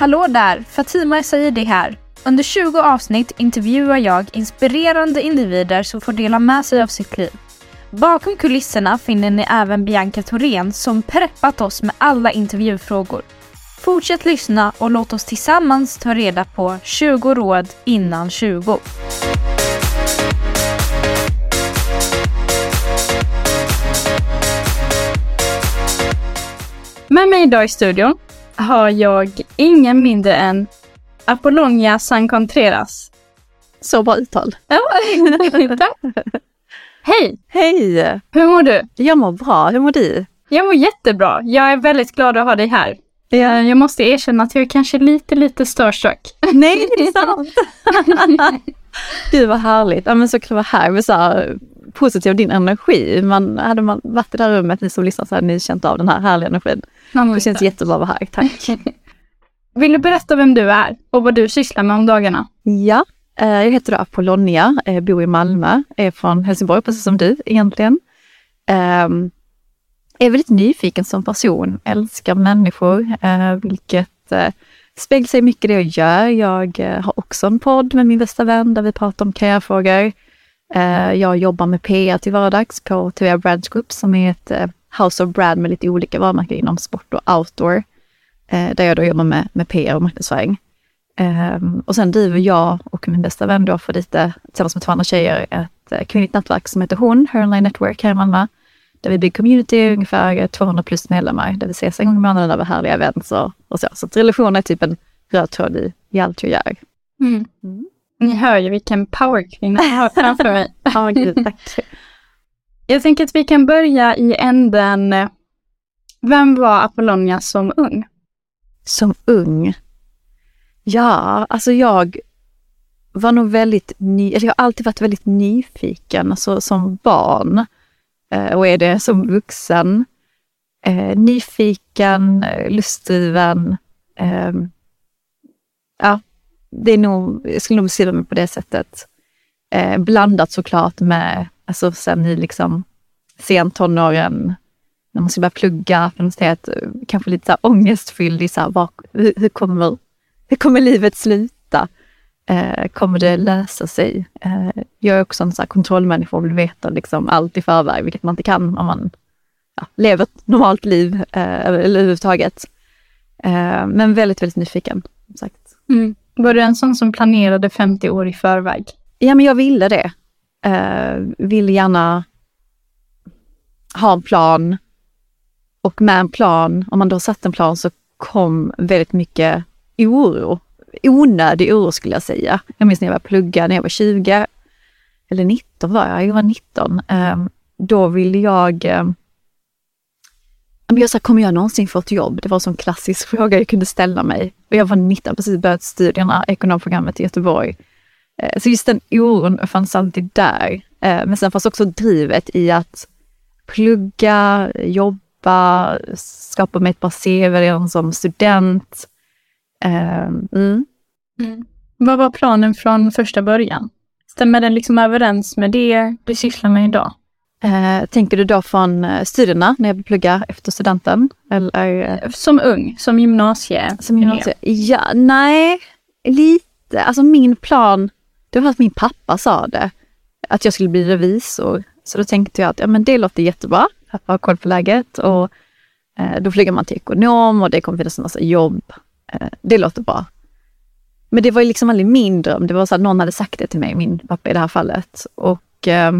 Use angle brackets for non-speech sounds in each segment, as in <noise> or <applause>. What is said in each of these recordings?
Hallå där! Fatima Saidi här. Under 20 avsnitt intervjuar jag inspirerande individer som får dela med sig av sitt liv. Bakom kulisserna finner ni även Bianca Thorén som preppat oss med alla intervjufrågor. Fortsätt lyssna och låt oss tillsammans ta reda på 20 råd innan 20. Med mig idag i studion har jag ingen mindre än Apollonia San Contreras. Så bra uttal. Ja, <laughs> tack. Hej! Hej! Hur mår du? Jag mår bra. Hur mår du? Jag mår jättebra. Jag är väldigt glad att ha dig här. Ja. Eh, Jag måste erkänna att jag är kanske lite, lite starstruck. Nej, det är sant. <laughs> Gud vad härligt. Ja men så kul att vara här med så här positiv din energi. Man, hade man varit i det här rummet, ni som lyssnar, så hade ni känt av den här härliga energin. Det känns jättebra att vara här. Tack. <laughs> Vill du berätta vem du är och vad du sysslar med om dagarna? Ja, eh, jag heter då Apollonia, eh, bor i Malmö, är från Helsingborg precis som du egentligen. Ehm, Är väldigt nyfiken som person, älskar människor, eh, vilket speglar sig mycket i det jag gör. Jag har också en podd med min bästa vän där vi pratar om karriärfrågor. Eh, Jag jobbar med PR till vardags på TVA Brands Group som är ett eh, house of brand med lite olika varumärken inom sport och outdoor. eh, Där jag då jobbar med, med PR och marknadsföring. Ehm, och sen driver jag och min bästa vän då för lite, tillsammans med två andra tjejer, ett kvinnligt nätverk som heter Hon, Her Online Network här i Malmö. Där vi bygger community, ungefär 200 plus medlemmar, där vi ses en gång i månaden över härliga events och, och så. Så relationer är typ en röd tråd i, i allt jag gör. Mm. Ni hör ju vilken powerkvinna jag har framför mig. <laughs> Ja, gud, tack. Jag tänker att vi kan börja i änden. Vem var Apollonia som ung? Som ung? Ja, alltså jag var nog väldigt ny, eller jag har alltid varit väldigt nyfiken, alltså som barn. Eh, och är det som vuxen. Eh, nyfiken, eh, lustdriven. Det är nog, jag skulle nog beskriva mig på det sättet. Eh, blandat såklart med, alltså sen i liksom sent tonåren, när man ska börja plugga för universitet, kanske lite så här ångestfylld i så här, var, hur, hur, kommer, hur kommer livet sluta? Eh, kommer det lösa sig? Eh, jag är också en så här kontrollmänniska och vill veta liksom allt i förväg, vilket man inte kan om man ja, lever ett normalt liv eh, eller överhuvudtaget. Eh, men väldigt, väldigt nyfiken. Som sagt. Mm. Var du en sån som planerade 50 år i förväg? Ja, men jag ville det. Eh, uh, ville gärna ha en plan. Och med en plan, om man då satt en plan så kom väldigt mycket oro. Onödig oro skulle jag säga. Jag minns när jag var plugga, när jag var 20, eller 19 var jag, jag var 19. Eh, då ville jag eh, jag sa, kommer jag någonsin få ett jobb? Det var en sån klassisk <laughs> fråga jag kunde ställa mig. Och jag var 19, precis börjat studierna, ekonomprogrammet i Göteborg. Eh, så just den oron fanns alltid där. Eh, men sen fanns också drivet i att plugga, jobba, skapa mig ett bra CV redan som student. Ehm, mm. Mm. Vad var planen från första början? Stämmer den liksom överens med det du sysslar med idag? Eh, Tänker du då från eh, studierna, när jag började plugga efter studenten? Eller? eh, Som ung, som gymnasie. Som gymnasie? Ja, nej, lite. Alltså min plan, det var att min pappa sa det, att jag skulle bli revisor. Så då tänkte jag att ja, men det låter jättebra, pappa har koll på läget och eh, då flyger man till ekonom och det kommer finnas en massa jobb. Eh, det låter bra. Men det var ju liksom aldrig min dröm, det var så att någon hade sagt det till mig, min pappa i det här fallet. Och eh,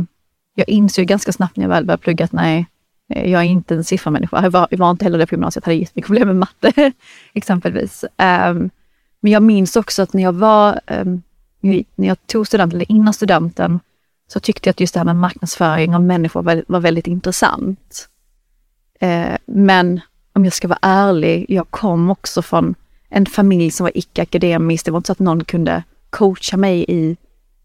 jag insåg ganska snabbt när jag väl började plugga att nej, eh, jag är inte en siffermänniska. Jag var, jag var inte heller det på gymnasiet, jag hade jättemycket <laughs> problem med matte exempelvis. Um, men jag minns också att när jag var, um, när jag tog studenten, eller innan studenten, så tyckte jag att just det här med marknadsföring av människor var, var väldigt intressant. Uh, men om jag ska vara ärlig, jag kom också från en familj som var icke-akademisk. Det var inte så att någon kunde coacha mig i,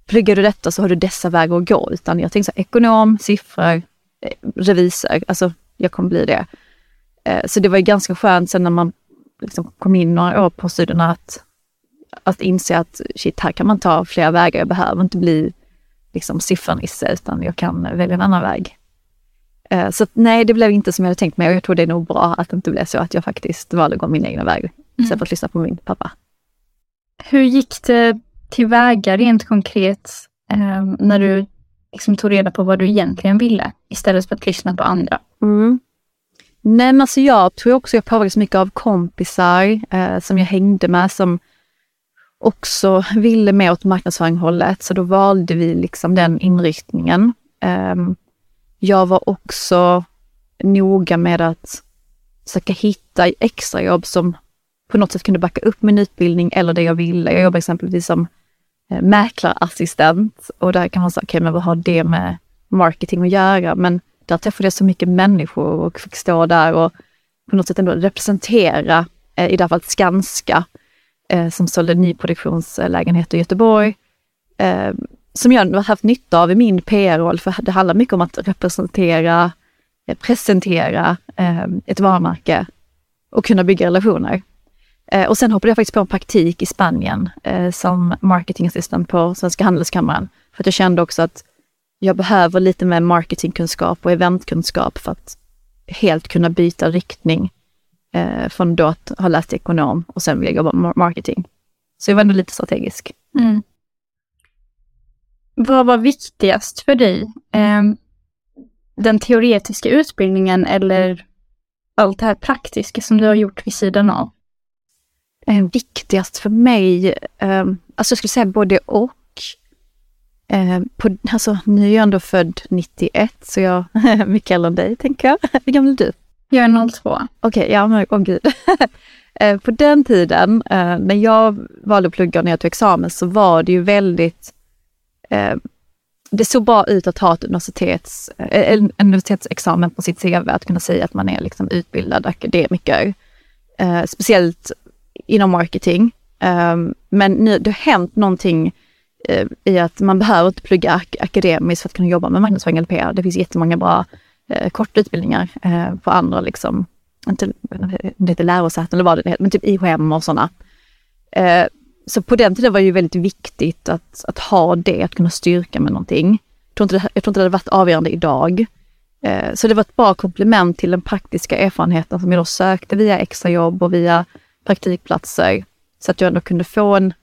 pluggar du detta så har du dessa vägar att gå. Utan jag tänkte så här, ekonom, siffror, eh, revisor, alltså jag kommer bli det. Eh, så det var ju ganska skönt sen när man liksom kom in några år på studierna att, att inse att shit, här kan man ta flera vägar. Jag behöver inte bli liksom siffernisse utan jag kan välja en annan väg. Eh, Så nej, det blev inte som jag hade tänkt mig och jag tror det är nog bra att det inte blev så att jag faktiskt valde att gå min egna väg istället för att lyssna på min pappa. Hur gick det tillväga rent konkret eh, när du liksom tog reda på vad du egentligen ville istället för att lyssna på andra? Mm. Nej men alltså jag tror också jag påverkades mycket av kompisar eh, som jag hängde med som också ville mer åt marknadsföringshållet. så då valde vi liksom den inriktningen. Eh, jag var också noga med att försöka hitta extrajobb som på något sätt kunde backa upp min utbildning eller det jag ville. Jag jobbar exempelvis som eh, mäklarassistent och där kan man säga, okej okay, men vad har det med marketing att göra? Men där träffade jag så mycket människor och fick stå där och på något sätt ändå representera, eh, i det här fallet Skanska, eh, som sålde nyproduktionslägenheter i Göteborg, eh, som jag har haft nytta av i min PR-roll, för det handlar mycket om att representera, eh, presentera eh, ett varumärke och kunna bygga relationer. Eh, och sen hoppade jag faktiskt på en praktik i Spanien eh, som marketingassistent på Svenska Handelskammaren, för att jag kände också att jag behöver lite mer marketingkunskap och eventkunskap för att helt kunna byta riktning eh, från då att ha läst ekonom och sen vilja jobba med marketing. Så jag var ändå lite strategisk. Mm. Vad var viktigast för dig? Eh, den teoretiska utbildningen eller allt det här praktiska som du har gjort vid sidan av? Eh, viktigast för mig, eh, alltså jag skulle säga både och. Eh, på, alltså, nu är jag ändå född 91, så jag är <laughs> mycket äldre än dig, tänker jag. Hur gammal är du? Jag är 02. Okej, okay, ja men åh oh, gud. <laughs> eh, på den tiden, eh, när jag valde att plugga när jag tog examen, så var det ju väldigt... Eh, det såg bra ut att ha ett universitets, eh, en universitetsexamen på sitt CV, att kunna säga att man är liksom utbildad akademiker. Speciellt inom marketing. Ehm, men nu, det har hänt någonting uh, i att man behöver inte plugga ak akademiskt för att kunna jobba med marknadsföring eller PR. Det finns jättemånga bra eh, uh, korta utbildningar eh, på andra, liksom, inte, det heter lärosäten eller vad det heter, men typ IHM och sådana. Uh, så på den tiden var det ju väldigt viktigt att, att ha det, att kunna styrka med någonting. Jag tror inte det, jag tror inte det hade varit avgörande idag. Eh, så det var ett bra komplement till den praktiska erfarenheten som jag då sökte via extrajobb och via praktikplatser. Så att jag ändå kunde få en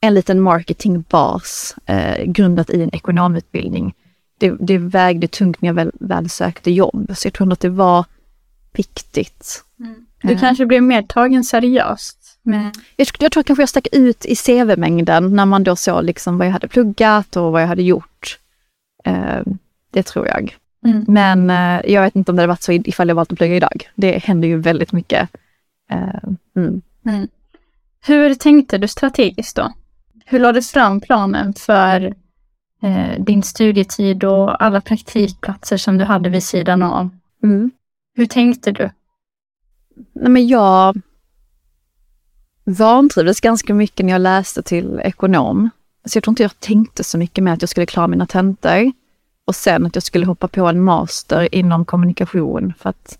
en liten marketingbas eh, grundat i en ekonomutbildning. Det, det vägde tungt när jag väl, väl sökte jobb, så jag tror att det var viktigt. Mm. Du eh. kanske blev mer tagen seriöst? Med... Jag, jag tror kanske jag stack ut i CV-mängden när man då såg liksom vad jag hade pluggat och vad jag hade gjort. Eh, det tror jag. Mm. Men eh, jag vet inte om det hade varit så ifall jag valt att plugga idag. Det händer ju väldigt mycket. Eh, mm. mm. Hur tänkte du strategiskt då? Hur lades fram planen för eh, din studietid och alla praktikplatser som du hade vid sidan av? Mm. Hur tänkte du? Nej, men jag vantrivdes ganska mycket när jag läste till ekonom. Så jag tror inte jag tänkte så mycket med att jag skulle klara mina tentor och sen att jag skulle hoppa på en master inom kommunikation för att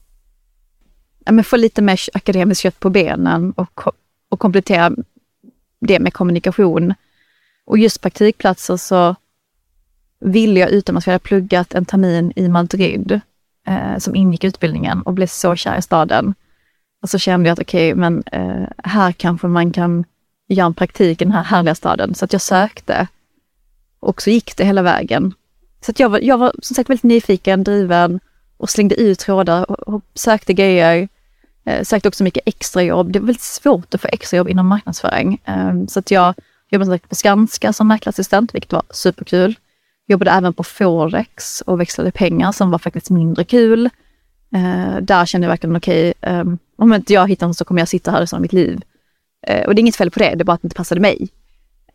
ja, men få lite mer akademiskt kött på benen och, och komplettera det med kommunikation. Och just praktikplatser så ville jag utan att jag hade pluggat en termin i Madrid eh, som ingick i utbildningen och blev så kär i staden. Och så kände jag att okej, okay, men eh, här kanske man kan göra en praktik i den här härliga staden. Så att jag sökte. Och så gick det hela vägen. Så att jag var, jag var som sagt väldigt nyfiken, driven och slängde ut trådar och, och sökte grejer. Eh, sökte också mycket extrajobb. Det var väldigt svårt att få extrajobb inom marknadsföring. Eh, så att jag jobbade på Skanska som mäklarassistent, vilket var superkul. Jobbade även på Forex och växlade pengar som var faktiskt mindre kul. Eh, där kände jag verkligen okej, okay, om inte jag hittar något så kommer jag sitta här resten av mitt liv. Eh, och det är inget fel på det, det är bara att det inte passade mig.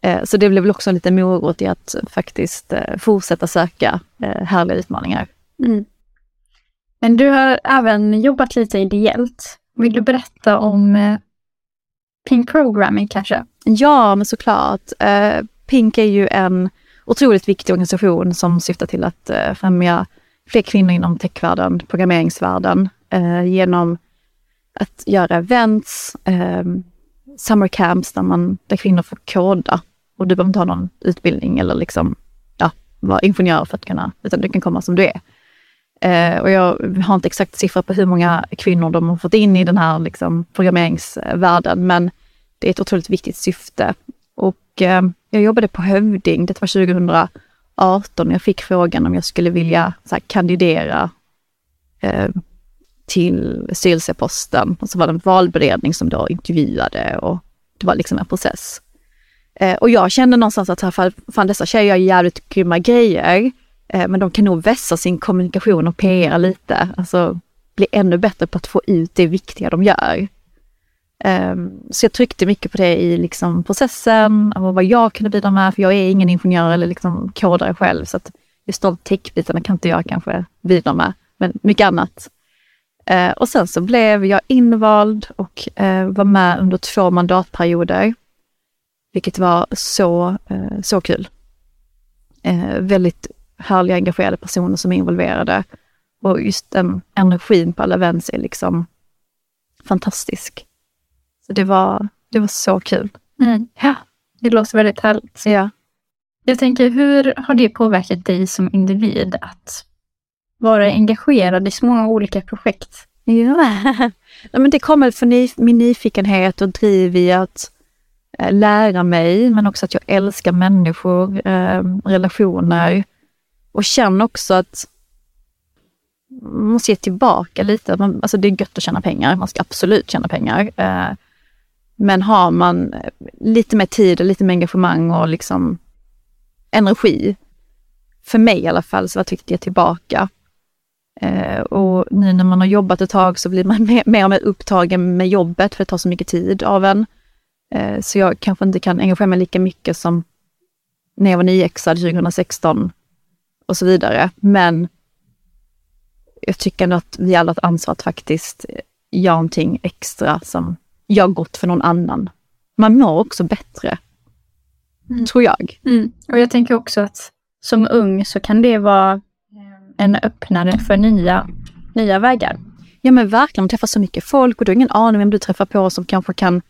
Eh, så det blev väl också en liten morot i att faktiskt eh, fortsätta söka eh, härliga utmaningar. Mm. Men du har även jobbat lite ideellt. Vill du berätta om eh, Pink Programming kanske? Ja, men såklart. Eh, Pink är ju en otroligt viktig organisation som syftar till att eh, främja fler kvinnor inom techvärlden, programmeringsvärlden, eh, genom att göra events, eh, summer camps där, man, där kvinnor får koda. Och du behöver inte ha någon utbildning eller liksom, ja, vara ingenjör för att kunna, utan du kan komma som du är. Eh, och jag har inte exakt siffra på hur många kvinnor de har fått in i den här liksom, programmeringsvärlden, men det är ett otroligt viktigt syfte. Och eh, jag jobbade på Hövding, det var 2018, jag fick frågan om jag skulle vilja här, kandidera eh, till styrelseposten. Och så var det en valberedning som då intervjuade och det var liksom en process. Eh, och jag kände någonstans att här, fan dessa tjejer gör jävligt grymma grejer. Eh, men de kan nog vässa sin kommunikation och PR lite. Alltså bli ännu bättre på att få ut det viktiga de gör. Ehm, så jag tryckte mycket på det i liksom processen och vad jag kunde bidra med, för jag är ingen ingenjör eller liksom kodare själv. Så att just de techbitarna kan inte jag kanske bidra med, men mycket annat. Eh, och sen så blev jag invald och eh, var med under två mandatperioder. Vilket var så, så kul. väldigt härliga, engagerade personer som är involverade. Och just den energin på alla events är liksom fantastisk. Så det var, det var så kul. Mm. Ja. Det låter väldigt härligt. Ja. Jag tänker, hur har det påverkat dig som individ att vara engagerad i så många olika projekt? Ja, <laughs> men det kommer för ny, min nyfikenhet och driv i att äh, lära mig, men också att jag älskar människor, äh, relationer och känn också att man måste ge tillbaka lite. Man, alltså det är gött att tjäna pengar, man ska absolut tjäna pengar. Eh, men har man lite mer tid och lite mer engagemang och liksom energi, för mig i alla fall, så var det viktigt att ge tillbaka. Eh, och nu när man har jobbat ett tag så blir man <laughs> mer, mer och mer upptagen med jobbet för det tar så mycket tid av en. Eh, så jag kanske inte kan engagera mig lika mycket som när jag var nyexad 2016 och så vidare. Men jag tycker ändå att vi alla har ett ansvar att faktiskt göra någonting extra som gör gott för någon annan. Man mår också bättre, mm. tror jag. Mm. Och jag tänker också att som ung så kan det vara en öppnare för nya, nya vägar. Ja men verkligen, man träffar så mycket folk och du har ingen aning vem du träffar på som kanske kan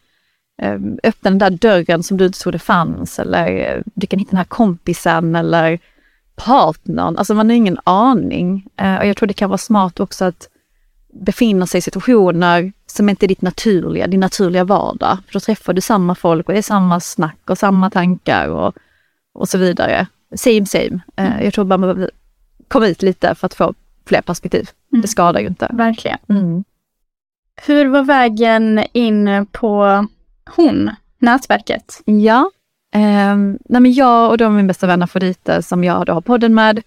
eh, öppna den där dörren som du inte trodde fanns eller eh, du kan hitta den här kompisen eller partnern. Alltså man har ingen aning. Eh, och jag tror det kan vara smart också att befinna sig i situationer som inte är ditt naturliga, din naturliga vardag. För då träffar du samma folk och det är samma snack och samma tankar och, och så vidare. Same same. Mm. Jag tror bara man behöver komma ut lite för att få fler perspektiv. Mm. Det skadar ju inte. Verkligen. Mm. Hur var vägen in på hon, nätverket? Ja, eh, nej men jag och de min bästa vän Afrodite som jag då har podden med,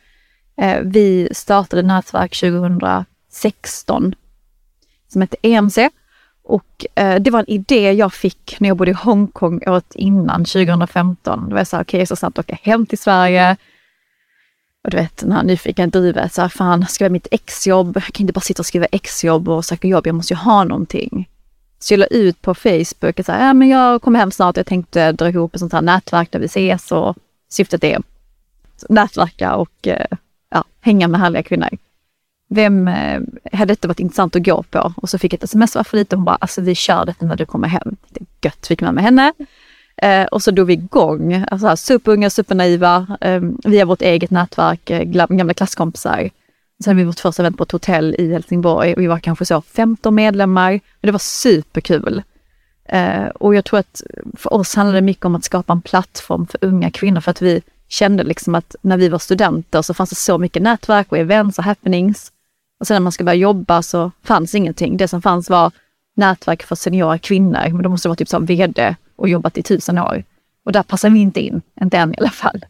eh, vi startade nätverk 2016 som hette EMC. Och eh, det var en idé jag fick när jag bodde i Hongkong året innan, 2015. Då var jag så här, okej, okay, jag ska snabbt åka hem till Sverige. Och du vet, den här nyfiken drivet, så här, fan, ska jag mitt exjobb? Jag kan inte bara sitta och skriva exjobb och söka jobb, jag måste ju ha någonting. Så jag la ut på Facebook att ja, men jag kommer hem snart, jag tänkte dra ihop ett sånt här nätverk där vi ses och syftet är nätverka och eh, ja, hänga med härliga kvinnor. Vem eh, hade detta varit intressant att gå på? Och så fick jag ett sms varför Afrodite och hon bara, alltså vi kör detta när du kommer hem. Det är gött, fick med med henne. Eh, och så drog vi igång, alltså superunga, supernaiva, eh, via vårt eget nätverk, eh, gamla klasskompisar. Sen hade vi vårt första event på ett hotell i Helsingborg och vi var kanske så 15 medlemmar. Men det var superkul. Eh, och jag tror att för oss handlade det mycket om att skapa en plattform för unga kvinnor för att vi kände liksom att när vi var studenter så fanns det så mycket nätverk och events och happenings. Och sen när man ska börja jobba så fanns ingenting. Det som fanns var nätverk för seniora kvinnor, men då måste det vara typ som VD och jobbat i tusen år. Och där passar vi inte in, inte än i alla fall.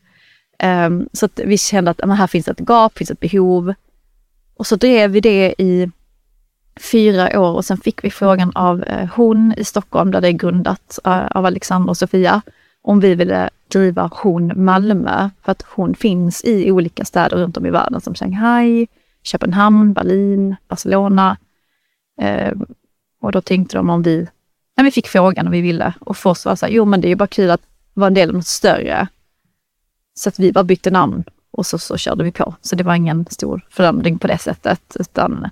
Um, så att vi kände att men här finns ett gap, finns ett behov. Och så drev vi det i fyra år och sen fick vi frågan av eh, hon i Stockholm, där det är grundat eh, av Alexandra och Sofia, om vi ville driva Hon Malmö. För att hon finns i olika städer runt om i världen som Shanghai, Köpenhamn, Berlin, Barcelona. Eh, och då tänkte de om vi när vi fick frågan och vi ville. Och först var det så här, jo men det är ju bara kul att vara en del av något större. Så att vi bara bytte namn och så, så körde vi på. Så det var ingen stor förändring på det sättet, utan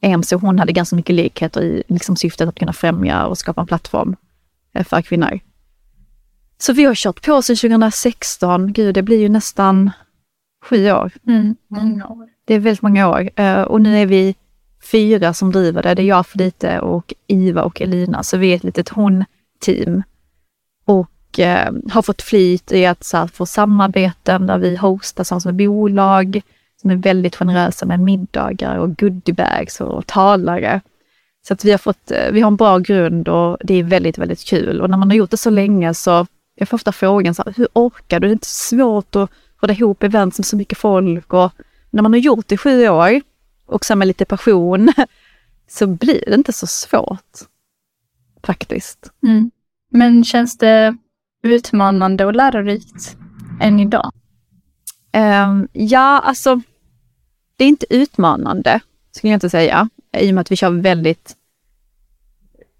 EMC hon hade ganska mycket likheter i liksom syftet att kunna främja och skapa en plattform eh, för kvinnor. Så vi har kört på sedan 2016. Gud, det blir ju nästan Sju år. Mm. Många år. Det är väldigt många år. Eh, och nu är vi fyra som driver det. Det är jag, Fredite och Iva och Elina. Så vi är ett litet hon-team. Och eh, har fått flyt i att så här, få samarbeten där vi hostar tillsammans med bolag som är väldigt generösa med middagar och goodiebags och talare. Så att vi har fått, eh, vi har en bra grund och det är väldigt, väldigt kul. Och när man har gjort det så länge så, jag får ofta frågan så här, hur orkar du? Det är inte svårt att hålla ihop events med så mycket folk och när man har gjort det i sju år och sen med lite passion <laughs> så blir det inte så svårt. Faktiskt. Mm. Men känns det utmanande och lärorikt än idag? Um, ja, alltså det är inte utmanande, skulle jag inte säga, i och med att vi kör väldigt...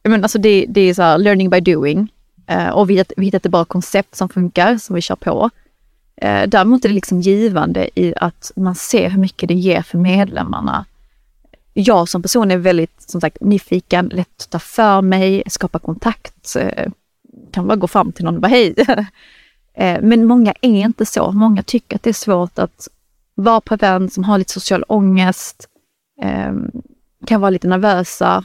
Men alltså det, det är så här, learning by doing. Uh, och vi, vi hittat ett bra koncept som funkar, som vi kör på. Uh, däremot är det liksom givande i att man ser hur mycket det ger för medlemmarna. Jag som person är väldigt, som sagt, nyfiken, lätt att ta för mig, skapa kontakt. Eh, kan bara gå fram till någon och bara hej. <laughs> Men många är inte så. Många tycker att det är svårt att vara på event som har lite social ångest, kan vara lite nervösa.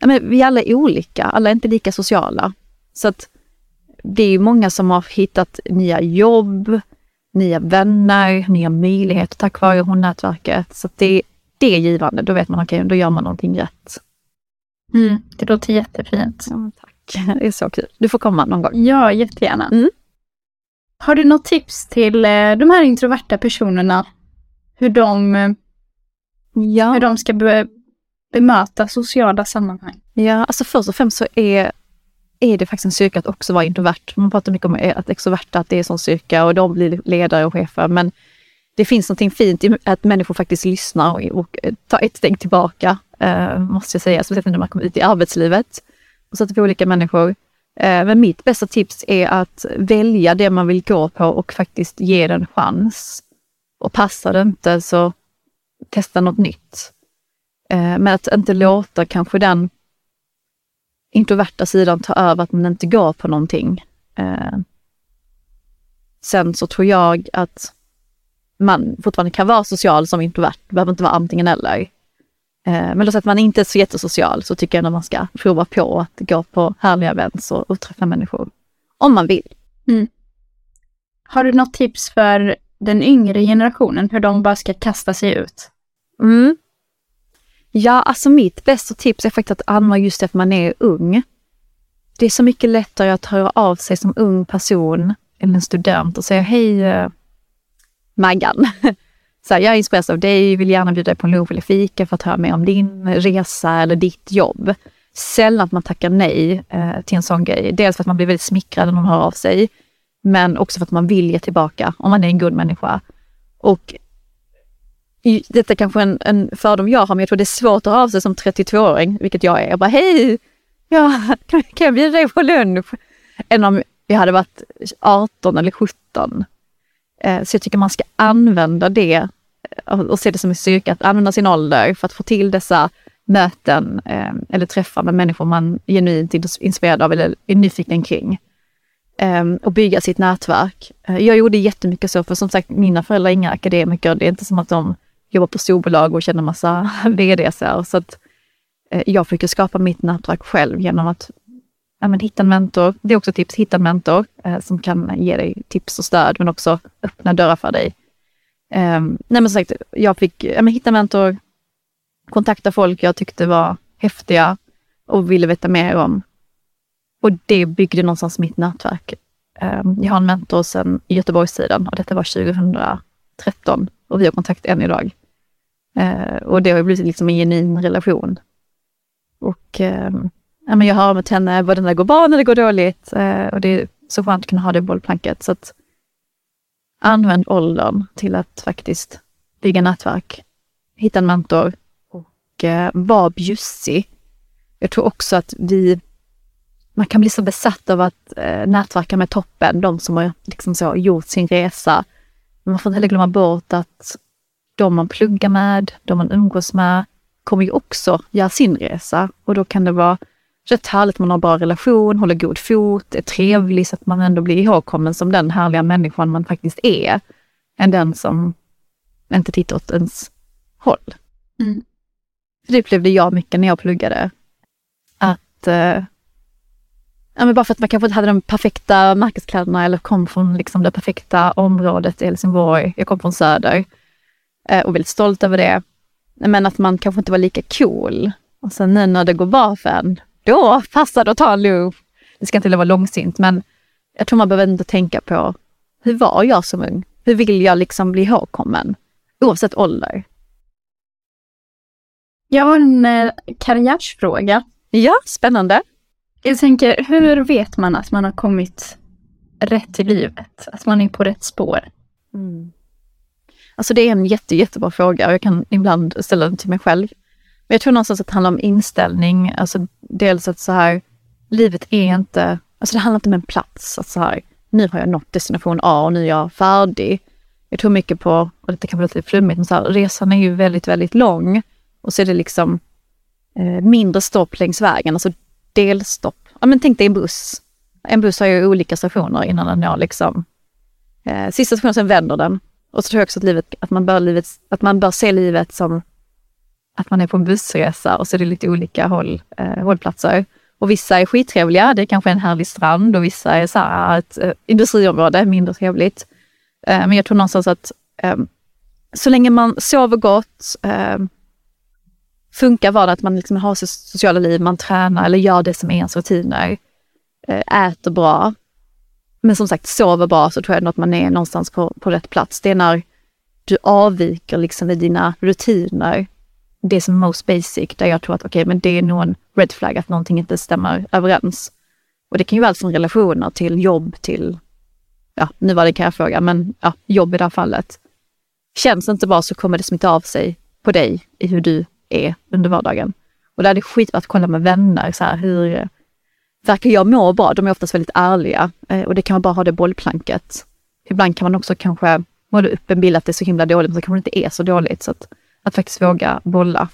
Men vi alla är olika, alla är inte lika sociala. Så att det är många som har hittat nya jobb, nya vänner, nya möjligheter tack vare hon-nätverket. Så det, det är givande. Då vet man, okej, okay, då gör man någonting rätt. Mm, det låter jättefint. Ja, tack. <laughs> Det är så kul. Du får komma någon gång. Ja, jättegärna. Mm. Har du något tips till eh, de här introverta personerna? Hur de, eh, Ja. hur de ska be, bemöta sociala sammanhang? Ja, alltså först och främst så är, är det faktiskt en styrka att också vara introvert. Man pratar mycket om att extroverta, att det är en sån styrka och de blir ledare och chefer. Men det finns någonting fint i att människor faktiskt lyssnar och, och tar ett steg tillbaka, eh, måste jag säga. Speciellt när man kommer ut i arbetslivet och sätter på olika människor. Eh, men mitt bästa tips är att välja det man vill gå på och faktiskt ge det en chans. Och passar det inte så testa något nytt. Eh, men att inte låta kanske den introverta sidan ta över att man inte går på någonting. Eh, sen så tror jag att man fortfarande kan vara social som introvert, det behöver inte vara antingen eller. Eh, men låt säga att man inte är så jättesocial så tycker jag att man ska prova på att gå på härliga events och, träffa människor. Om man vill. Har du något tips för den yngre generationen, hur de bara ska kasta sig ut? Mm. Ja, alltså mitt bästa tips är faktiskt att använda just det att man är ung. Det är så mycket lättare att höra av sig som ung person eller en student och säga hej eh, Maggan. <laughs> Så här, jag inspireras av dig, vill gärna bjuda dig på en lunch eller fika för att höra mer om din resa eller ditt jobb. Sällan att man tackar nej eh, till en sån grej. Dels för att man blir väldigt smickrad när någon hör av sig, men också för att man vill ge tillbaka om man är en god människa. Och detta är kanske en, en fördom jag har, men jag tror det är svårt att höra av sig som 32-åring, vilket jag är. Jag bara, hej! Ja, kan jag bjuda dig på lunch? Än om jag hade varit 18 eller 17. Eh, så jag tycker man ska använda det eh, och se det som en styrka, att använda sin ålder för att få till dessa möten eh, eller träffar med människor man genuint är inspirerad av eller är nyfiken kring. Ehm, och bygga sitt nätverk. Jag gjorde jättemycket så, för som sagt, mina föräldrar är inga akademiker. Det är inte som att de jobbar på storbolag och känner massa <laughs> VDs. Så att jag försöker skapa mitt nätverk själv genom att ja, men hitta en mentor. Det är också tips, hitta en mentor eh, som kan ge dig tips och stöd, men också öppna dörrar för dig. Eh, nej men som sagt, jag fick ja, men hitta en mentor, kontakta folk jag tyckte var häftiga och ville veta mer om. Och det byggde någonstans mitt nätverk. Eh, jag har en mentor sedan Göteborgstiden och detta var 2013 och vi har kontakt än idag. Eh, och det har blivit liksom en genuin relation. Och eh, ja, men jag hör med henne både när det går bra och när det går dåligt. Eh, och det är så skönt att kunna ha det bollplanket. Så att använd åldern till att faktiskt bygga nätverk, hitta en mentor och eh, vara bjussig. Jag tror också att vi, man kan bli så besatt av att eh, nätverka med toppen, de som har liksom så gjort sin resa. Men man får inte heller glömma bort att de man pluggar med, de man umgås med, kommer ju också göra sin resa. Och då kan det vara rätt härligt man har bra relation, håller god fot, är trevlig så att man ändå blir ihågkommen som den härliga människan man faktiskt är. än den som inte tittar åt ens håll. Mm. Det upplevde jag mycket när jag pluggade. Att eh, ja, men bara för att man kanske inte hade de perfekta märkeskläderna eller kom från liksom, det perfekta området i Helsingborg. Jag kom från Söder eh, och väldigt stolt över det. Men att man kanske inte var lika cool. Och sen nu när det går bra för en, då passar det att ta en loop. Det ska inte vara långsint, men jag tror man behöver inte tänka på hur var jag som ung? Hur vill jag liksom bli ihågkommen? Oavsett ålder. Jag har en eh, karriärsfråga. Ja, spännande. Jag tänker, hur vet man att man har kommit rätt i livet? Att man är på rätt spår? Mm. Alltså det är en jätte, jättebra fråga och jag kan ibland ställa den till mig själv. Men jag tror någonstans att det handlar om inställning. Alltså dels att så här, livet är inte, alltså det handlar inte om en plats. Att så här, nu har jag nått destination A och nu är jag färdig. Jag tror mycket på, och det kan låta lite flummigt, men så här, resan är ju väldigt, väldigt lång. Och så är det liksom eh, mindre stopp längs vägen, alltså delstopp. Ja men tänk dig en buss. En buss har ju olika stationer innan den når liksom eh, sista stationen, sen vänder den. Och så tror jag också att, livet, att, man bör livet, att man bör se livet som att man är på en bussresa och så är det lite olika håll, eh, hållplatser. Och vissa är skittrevliga, det är kanske en härlig strand och vissa är så här ah, ett eh, industriområde, mindre trevligt. Eh, men jag tror någonstans att eh, så länge man sover gott, eh, funkar vardagen, att man liksom har sitt sociala liv, man tränar eller gör det som är ens rutiner, eh, äter bra. Men som sagt, sover bra så tror jag att man är någonstans på, på rätt plats. Det är när du avviker liksom i dina rutiner det som är most basic, där jag tror att okej, okay, men det är nog en red flag att någonting inte stämmer överens. Och det kan ju vara allt från relationer till jobb till, ja, nu var det en karriärfråga, men ja, jobb i det här fallet. Känns det inte bra så kommer det smitta av sig på dig i hur du är under vardagen. Och där är det skit att kolla med vänner, så här, hur verkar jag må bra? De är oftast väldigt ärliga eh, och det kan man bara ha det bollplanket. Ibland kan man också kanske måla upp en bild att det är så himla dåligt, men så kanske det inte är så dåligt. Så att att faktiskt våga bolla.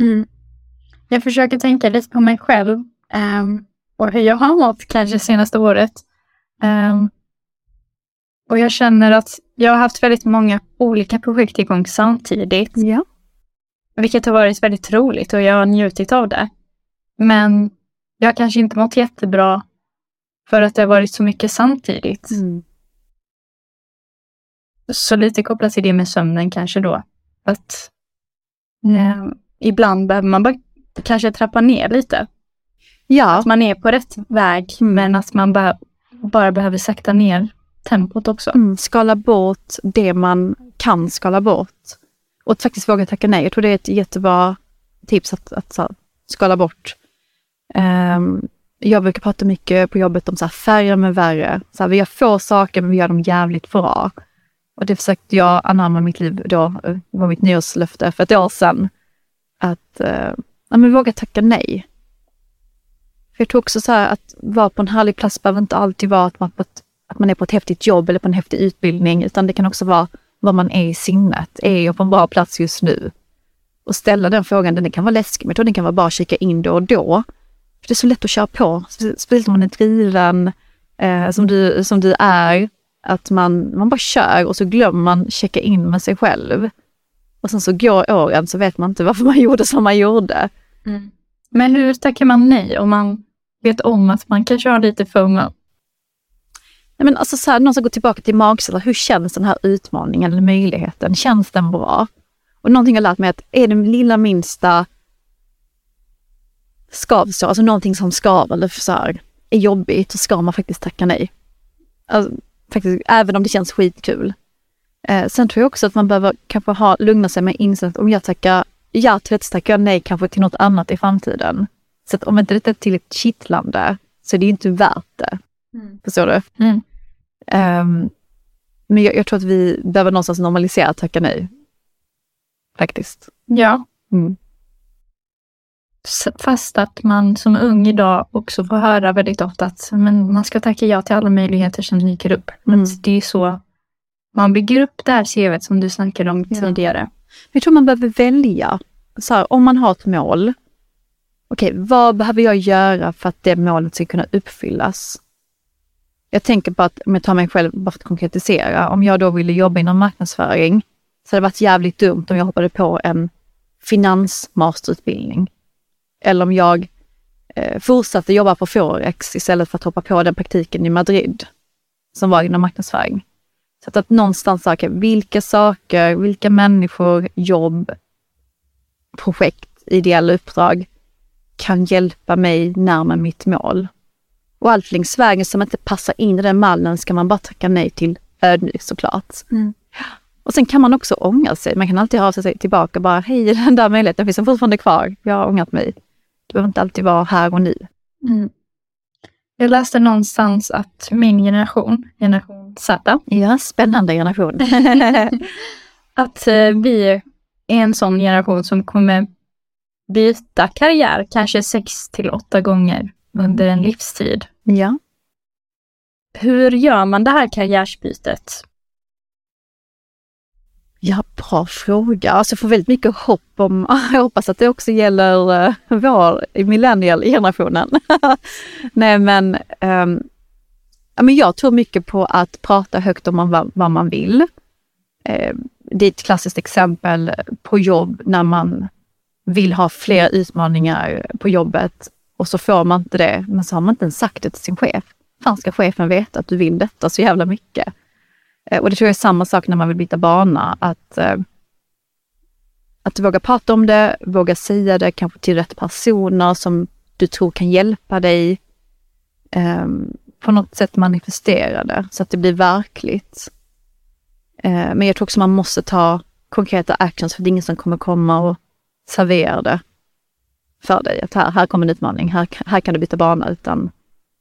Mm. Jag försöker tänka lite på mig själv um, och hur jag har mått kanske senaste året. Um, och jag känner att jag har haft väldigt många olika projekt igång samtidigt. Ja. Vilket har varit väldigt roligt och jag har njutit av det. Men jag har kanske inte mått jättebra för att det har varit så mycket samtidigt. Mm. Så lite kopplat till det med sömnen kanske då. Att eh, ibland behöver man bara kanske trappa ner lite. Ja. Att man är på rätt väg, men att man bara, bara behöver sakta ner tempot också. Mm, skala bort det man kan skala bort. Och att faktiskt våga tacka nej. Jag tror det är ett jättebra tips att, att så, skala bort. Um, jag brukar prata mycket på jobbet om så här, färre med värre. Så här, vi gör få saker men vi gör dem jävligt bra. Och det försökte jag anamma mitt liv då, eh, det var mitt nyårslöfte för ett år sedan. Att eh, ja, men våga tacka nej. För jag tror också så här att vara på en härlig plats behöver inte alltid vara att man, på ett, att man är på ett häftigt jobb eller på en häftig utbildning, utan det kan också vara vad man är i sinnet. Är jag på en bra plats just nu? Och ställa den frågan, den kan vara läskig, men jag tror den kan vara bara att kika in då och då. För det är så lätt att köra på, speciellt om man är driven, eh, som, du, som du är. Att man, man bara kör och så glömmer man checka in med sig själv. Och sen så går åren så vet man inte varför man <laughs> gjorde som man gjorde. Mm. Men hur tackar man nej om man vet om att man kanske har lite FOMO? Nej, men alltså så här, någon som går tillbaka till magkänslan, hur känns den här utmaningen eller möjligheten? Känns den bra? Och någonting jag lärt mig är att är den lilla minsta skavsår, alltså någonting som skaver eller så här, är jobbigt, så ska man faktiskt tacka nej. Alltså, faktiskt, även om det känns skitkul. Eh, sen tror jag också att man behöver kanske ha, lugna sig med inse att om jag tackar ja till ett tackar jag nej kanske till något annat i framtiden. Så att om inte det är tillräckligt kittlande så är det inte värt det. Mm. Förstår du? Mm. Um, men jag, jag, tror att vi behöver någonstans normalisera att tacka nej. Faktiskt. Ja. Mm. Fast att man som ung idag också får höra väldigt ofta att men man ska tacka ja till alla möjligheter som dyker upp. Mm. Det är så man bygger upp det här CVt som du snackade om ja. tidigare. Jag tror man behöver välja. Så här, om man har ett mål, okej, okay, vad behöver jag göra för att det målet ska kunna uppfyllas? Jag tänker på att, om jag tar mig själv bara för att konkretisera, om jag då ville jobba inom marknadsföring så hade det varit jävligt dumt om jag hoppade på en finansmasterutbildning. Eller om jag eh, fortsatte jobba på Forex istället för att hoppa på den praktiken i Madrid som var inom marknadsföring. Så att, någonstans söka vilka saker, vilka människor, jobb, projekt, ideella uppdrag kan hjälpa mig närmare mitt mål. Och allt längs vägen som inte passar in i den mallen ska man bara tacka nej till ödmjukt såklart. Mm. Och sen kan man också ångra sig. Man kan alltid ha sig tillbaka och bara, hej den där möjligheten finns fortfarande kvar. Jag har ångrat mig. Det behöver inte alltid vara här och nu. Mm. Jag läste någonstans att min generation, generation Z, Ja, spännande generation. <laughs> att eh, vi är en sån generation som kommer byta karriär kanske sex till åtta gånger under en livstid. ja. Hur gör man det här karriärsbytet? Ja, bra fråga. Alltså jag får väldigt mycket hopp om, <laughs> jag hoppas att det också gäller uh, vår millennial-generationen. <laughs> Nej men, um, ja, men jag tror mycket på att prata högt om vad, vad man vill. Uh, det är ett klassiskt exempel på jobb när man vill ha fler utmaningar på jobbet och så får man inte det, men så har man inte ens sagt det till sin chef. Fan ska chefen veta att du vill detta så jävla mycket? Eh, och det tror jag är samma sak när man vill byta bana. Att, eh, att våga prata om det, våga säga det kanske till rätt personer som du tror kan hjälpa dig. Ehm, på något sätt manifestera det så att det blir verkligt. Eh, men jag tror också man måste ta konkreta actions för det är ingen som kommer komma och servera det för dig. Att här, här kommer en utmaning, här, här kan du byta bana. Utan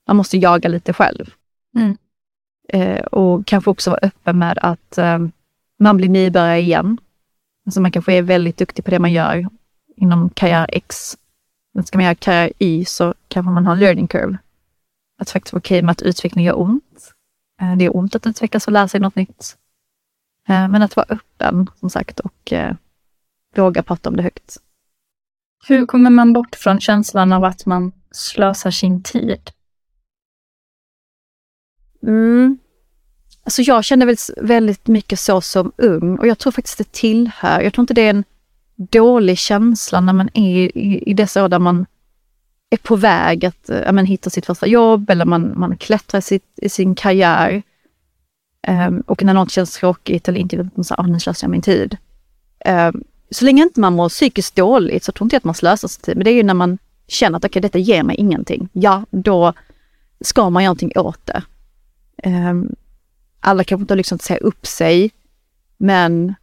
man måste jaga lite själv. Mm. Eh, och kanske också vara öppen med att eh, man blir nybörjare igen. Alltså man kanske är väldigt duktig på det man gör inom karriär X. Men ska man göra karriär Y så kanske man har en learning curve. Att faktiskt vara okej med att utveckling gör ont. Eh, det är ont att utvecklas och lära sig något nytt. Eh, men att vara öppen som sagt och eh, våga prata om det högt. Hur kommer man bort från känslan av att man slösar sin tid? Mm. Alltså jag kände väl väldigt mycket så som ung och jag tror faktiskt det tillhör. Jag tror inte det är en dålig känsla när man är i, i dessa år där man är på väg att äh, ja, men, hitta sitt första jobb eller man, man klättrar i, sitt, i sin karriär. Um, och när något känns tråkigt eller inte, man säger, oh, nu slösar jag min tid. Um, så länge inte man mår psykiskt dåligt så tror inte jag att man slösar sin tid. Men det är ju när man känner att okay, detta ger mig ingenting. Ja, då ska man göra någonting åt det. Ehm, alla kanske inte har liksom säga upp sig, men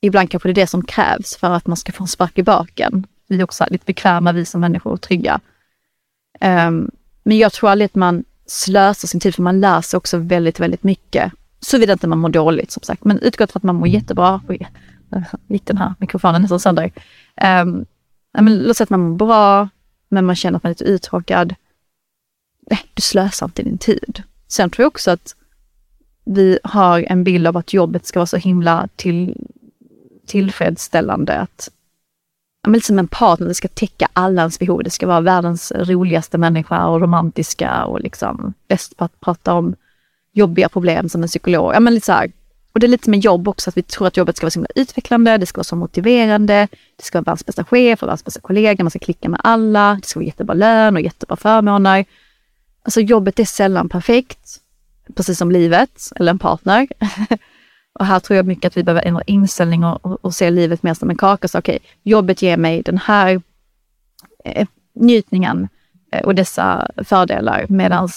ibland kanske det är det som krävs för att man ska få en spark i baken. Vi är också lite bekväma, vi som människor, och trygga. Ehm, men jag tror aldrig att man slösar sin tid, för man lär sig också väldigt, väldigt mycket. Såvida inte man mår dåligt som sagt, men utgått från att man mår jättebra. Oj, <laughs> gick den här mikrofonen nästan sönder. Um, men låt säga att man mår bra, men man känner att man är lite uttråkad. Nej, du slösar inte din tid. Sen tror jag också att vi har en bild av att jobbet ska vara så himla till, tillfredsställande. Att, men lite som en partner, det ska täcka alla ens behov. Det ska vara världens roligaste människa och romantiska och liksom bäst på att prata om jobbiga problem som en psykolog. Ja, men lite så här. Och det är lite med jobb också, att vi tror att jobbet ska vara så himla utvecklande, det ska vara så motiverande, det ska vara världens bästa chef och världens bästa kollega, man ska klicka med alla, det ska vara jättebra lön och jättebra förmåner. Alltså jobbet är sällan perfekt, precis som livet eller en partner. <laughs> och här tror jag mycket att vi behöver ändra inställning och, och, och se livet mer som en kaka. Så okej, okay, jobbet ger mig den här eh, njutningen eh, och dessa fördelar medan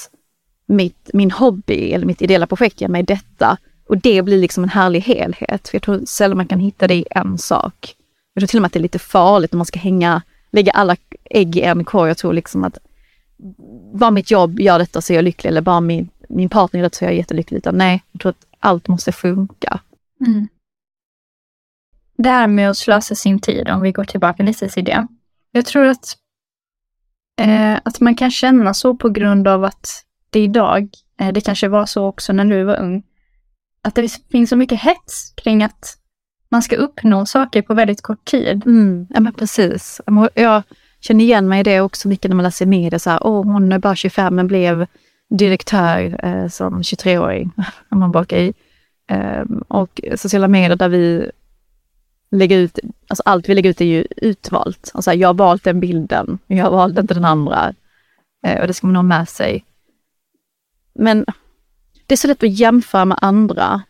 min hobby eller mitt ideella projekt ger mig detta. Och det blir liksom en härlig helhet. För jag tror sällan man kan hitta det i en sak. Jag tror till och med att det är lite farligt om man ska hänga, lägga alla ägg i en korg. Jag tror liksom att bara mitt jobb gör detta så är jag lycklig eller bara min, min partner gör detta så är jag jättelycklig. Utan nej, jag tror att allt måste funka. Mm. Det här med att slösa sin tid, om vi går tillbaka lite till det. Jag tror att, eh, att man kan känna så på grund av att det idag, eh, det kanske var så också när du var ung, att det finns så mycket hets kring att man ska uppnå saker på väldigt kort tid. Mm, ja men precis. Jag känner igen mig i det också mycket när man läser media. Så här, Åh, hon är bara 25 men blev direktör eh, som 23-åring, <laughs> om man bakar i. Eh, och sociala medier där vi lägger ut, alltså allt vi lägger ut är ju utvalt. Alltså jag har valt den bilden, jag har valt inte den andra. Eh, och det ska man ha med sig. Men det är så lätt att jämföra med andra.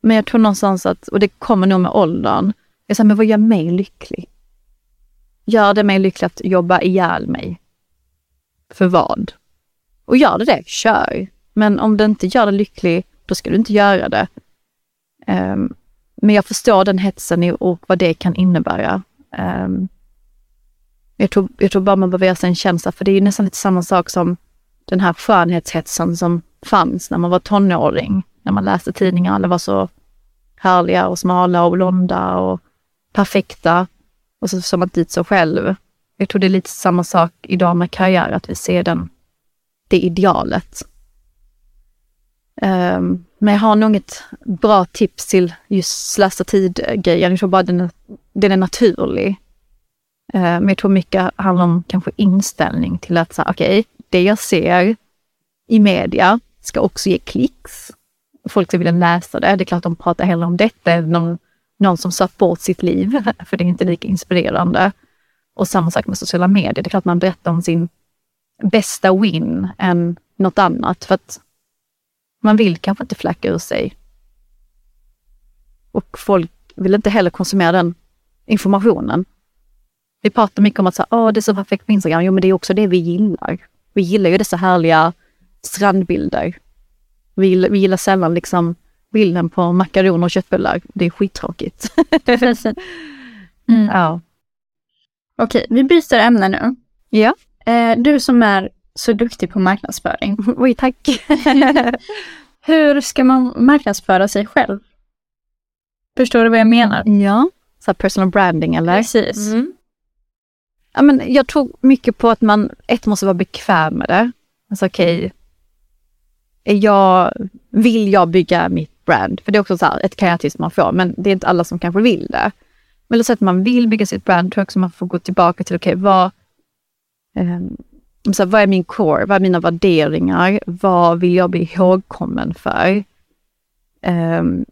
Men jag tror någonstans att, och det kommer nog med åldern, jag säger, men vad gör mig lycklig? Gör det mig lycklig att jobba ihjäl mig? För vad? Och gör det det, kör. Men om det inte gör dig lycklig, då ska du inte göra det. Um, men jag förstår den hetsen och vad det kan innebära. Um, jag, tror, jag tror bara man behöver göra sig en känsla, för det är ju nästan lite samma sak som den här skönhetshetsen som fanns när man var tonåring. När man läste tidningar, alla var så härliga och smala och blonda och perfekta. Och så som man inte ut så själv. Jag tror det är lite samma sak idag med karriär, att vi ser den, det idealet. Um, men jag har nog ett bra tips till just slösa tid-grejen. Jag tror bara den är, den är naturlig. Uh, men jag tror mycket handlar om kanske inställning till att säga, okej, okay, det jag ser i media ska också ge klicks. Folk ska vilja läsa det. Det är klart de pratar hellre om detta än om någon som satt bort sitt liv, <laughs> för det är inte lika inspirerande. Och samma sak med sociala medier. Det är klart man berättar om sin bästa win än något annat, för att man vill kanske inte flacka ur sig. Och folk vill inte heller konsumera den informationen. Vi pratar mycket om att säga, Åh, det är så perfekt på Instagram. Jo, men det är också det vi gillar. Vi gillar ju dessa härliga strandbilder. Vi gillar, vi gillar sällan liksom bilden på makaroner och köttbullar. Det är skittråkigt. mm. Ja. Okej, vi byter ämne nu. Ja. Eh, du som är så duktig på marknadsföring. <laughs> Oj, tack. <laughs> Hur ska man marknadsföra sig själv? Förstår du vad jag menar? Ja, så personal branding eller? Precis. Mm. Ja, men jag tror mycket på att man, ett, måste vara bekväm med det. Alltså okej, okay, jag, vill jag bygga mitt brand? För det är också så här, ett kreativt man får, men det är inte alla som kanske vill det. Men låt säga att man vill bygga sitt brand, tror jag också man får gå tillbaka till, okej, okay, vad, um, så vad är min core? Vad är mina värderingar? Vad vill jag bli ihågkommen för? Um,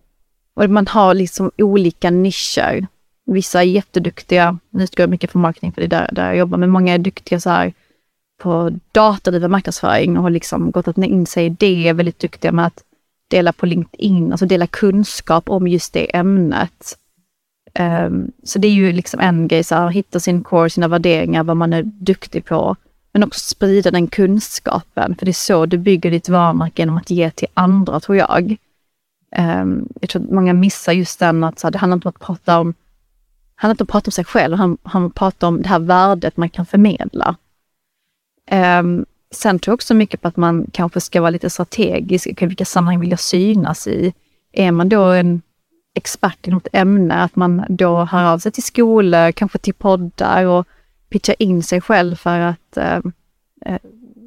och man har liksom olika nischer. Vissa är jätteduktiga, nu utgår jag mycket från marketing för det är där, där jag jobbar, men många är duktiga så här på datadriven marknadsföring och har liksom gått in sig i det, är väldigt duktiga med att dela på LinkedIn, alltså dela kunskap om just det ämnet. Um, så det är ju liksom en grej, så här, hitta sin core, sina värderingar, vad man är duktig på. Men också sprida den kunskapen, för det är så du bygger ditt varumärke genom att ge till andra, tror jag. Um, jag tror att många missar just den att så här, det handlar inte om att prata om han inte om att prata om sig själv, han, han pratar om det här värdet man kan förmedla. Um, sen tror jag också mycket på att man kanske ska vara lite strategisk. I vilka sammanhang vill jag synas i? Är man då en expert i något ämne, att man då hör av sig till skolor, kanske till poddar och pitchar in sig själv för att eh,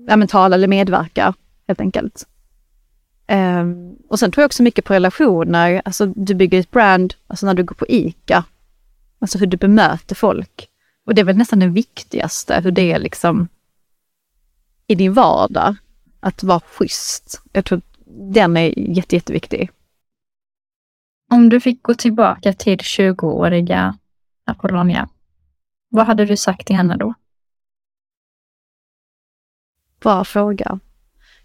eh, tala eller medverka helt enkelt. Eh, och sen tror jag också mycket på relationer. Alltså du bygger ett brand, alltså när du går på ICA, alltså hur du bemöter folk. Och det är väl nästan det viktigaste, hur det är liksom i din vardag. Att vara schysst. Jag tror den är jätte, jätteviktig. Om du fick gå tillbaka till 20-åriga Apollonia, vad hade du sagt till henne då? Bra fråga.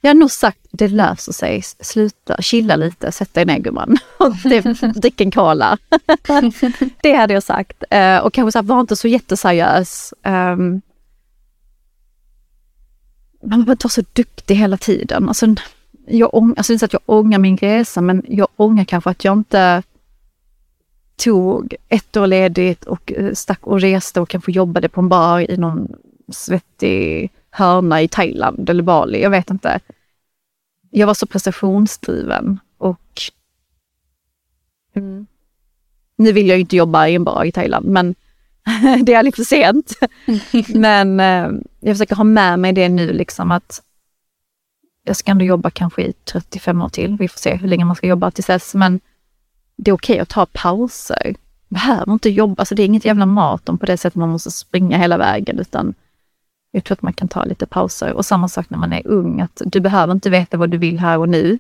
Jag har nog sagt, det löser sig. Sluta, chilla lite, sätt dig ner gumman. Drick en cola. det hade jag sagt. Uh, och kanske så var inte så jätteseriös. Um, man behöver inte vara så duktig hela tiden. Alltså, jag ång, alltså inte att jag ångrar min resa, men jag ångrar kanske att jag inte tog ett år ledigt och eh, stack och reste och kanske jobbade på en bar i någon svettig hörna i Thailand eller Bali. Jag vet inte. Jag var så prestationsdriven och mm. nu vill jag inte jobba i en bar i Thailand, men <laughs> det är lite för sent. <laughs> men eh, jag försöker ha med mig det nu liksom att jag ska ändå jobba kanske i 35 år till. Vi får se hur länge man ska jobba tills dess, men det är okej okay att ta pauser. Behöver inte jobba, alltså det är inget jävla maraton på det sättet man måste springa hela vägen, utan Jag tror att man kan ta lite pauser. Och samma sak när man är ung, att du behöver inte veta vad du vill här och nu.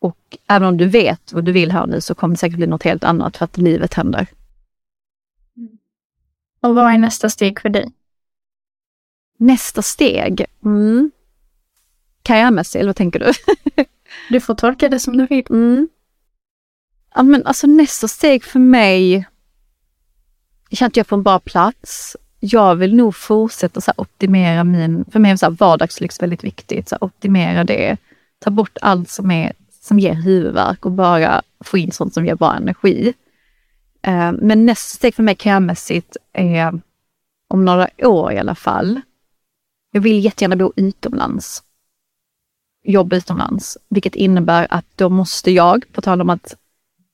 Och även om du vet vad du vill här och nu så kommer det säkert bli något helt annat för att livet händer. Och vad är nästa steg för dig? Nästa steg? Mm. Karriärmässigt, eller vad tänker du? <laughs> Du får tolka det som du vill. Mm. Ja, men alltså nästa steg för mig, jag känner att jag är på en bra plats. Jag vill nog fortsätta så optimera min, för mig är så här, vardagslyx väldigt viktigt, så optimera det. Ta bort allt som, är, som ger huvudvärk och bara få in sånt som ger bra energi. Eh, men nästa steg för mig karriärmässigt är om några år i alla fall. Jag vill jättegärna bo utomlands. Jobba utomlands, vilket innebär att då måste jag, på tal om att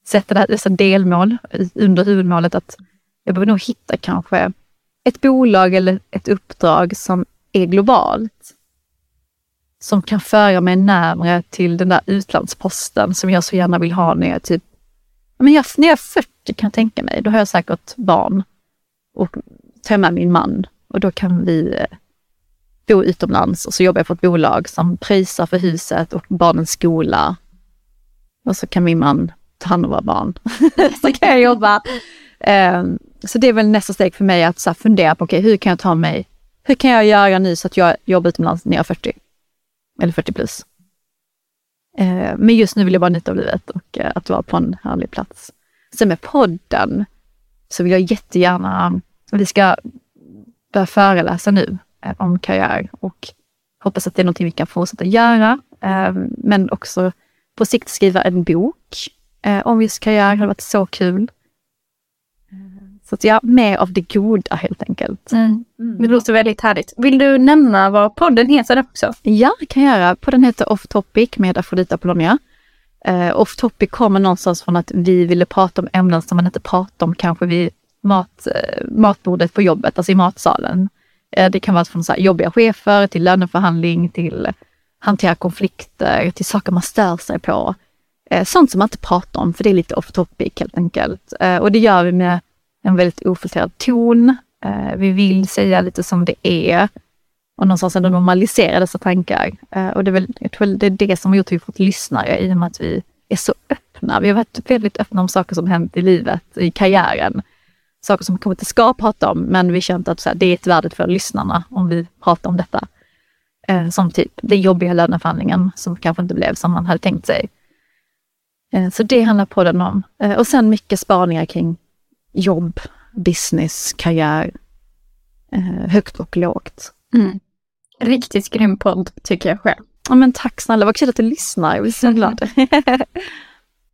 sätta det här, dessa delmål under huvudmålet, att jag behöver nog hitta kanske ett bolag eller ett uppdrag som är globalt. Som kan föra mig närmare till den där utlandsposten som jag så gärna vill ha när jag typ, men jag, när jag är 40 kan jag tänka mig. Då har jag säkert barn och tar med min man och då kan vi eh, bo utomlands och så jobbar jag på ett bolag som pröjsar för huset och barnens skola. Och så kan min man ta hand om våra barn. <laughs> så kan jag jobba. Um, så det är väl nästa steg för mig att så fundera på, okay, hur kan jag ta mig, hur kan jag göra nu så att jag jobbar utomlands när jag är 40? Eller 40 plus. Eh, men just nu vill jag bara njuta av livet och eh, att vara på en härlig plats. Sen med podden så vill jag jättegärna, vi ska börja föreläsa nu eh, om karriär och hoppas att det är någonting vi kan fortsätta göra. Men också på sikt skriva en bok om just karriär. Det hade varit så kul. Så att ja, mer av det goda helt enkelt. Mm. Det låter väldigt härligt. Vill du nämna vad podden heter också? Ja, det kan jag göra. Podden heter Off Topic med Afrodita Polonia. Uh, off topic kommer någonstans från att vi ville prata om ämnen som man inte pratar om kanske vid mat, uh, matbordet på jobbet, alltså i matsalen. Uh, det kan vara från så här, jobbiga chefer till löneförhandling, till hantera konflikter, till saker man stör sig på. Uh, sånt som man inte pratar om, för det är lite off topic helt enkelt. och det gör vi med en väldigt ofiltrerad ton. Eh, vi vill säga lite som det är och någonstans ändå normalisera dessa tankar. Eh, och det är, väl, jag tror det är det som har gjort att vi fått lyssnare i och med att vi är så öppna. Vi har varit väldigt öppna om saker som hänt i livet, i karriären. Saker som vi kanske inte ska prata om, men vi känner att så här, det är ett värde för lyssnarna om vi pratar om detta. Eh, som typ den jobbiga löneförhandlingen som kanske inte blev som man hade tänkt sig. Så det handlar podden om. och sen mycket spaningar kring jobb, business, karriär, högt och lågt. Mm. Riktigt grym podd tycker jag själv. Ja men tack snälla, vad kul att du lyssnar. Jag blir så <laughs> glad.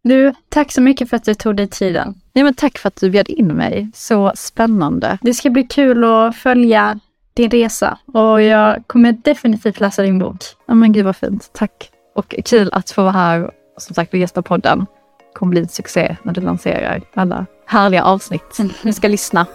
du, tack så mycket för att du tog dig tiden. Ja men tack för att du bjöd in mig. Så spännande. Det ska bli kul att följa din resa och jag kommer definitivt läsa din bok. Ja men gud vad fint. Tack. Och kul att få vara här och som sagt gästa podden. Kommer bli en succé när du lanserar alla härliga avsnitt. Vi ska lyssna.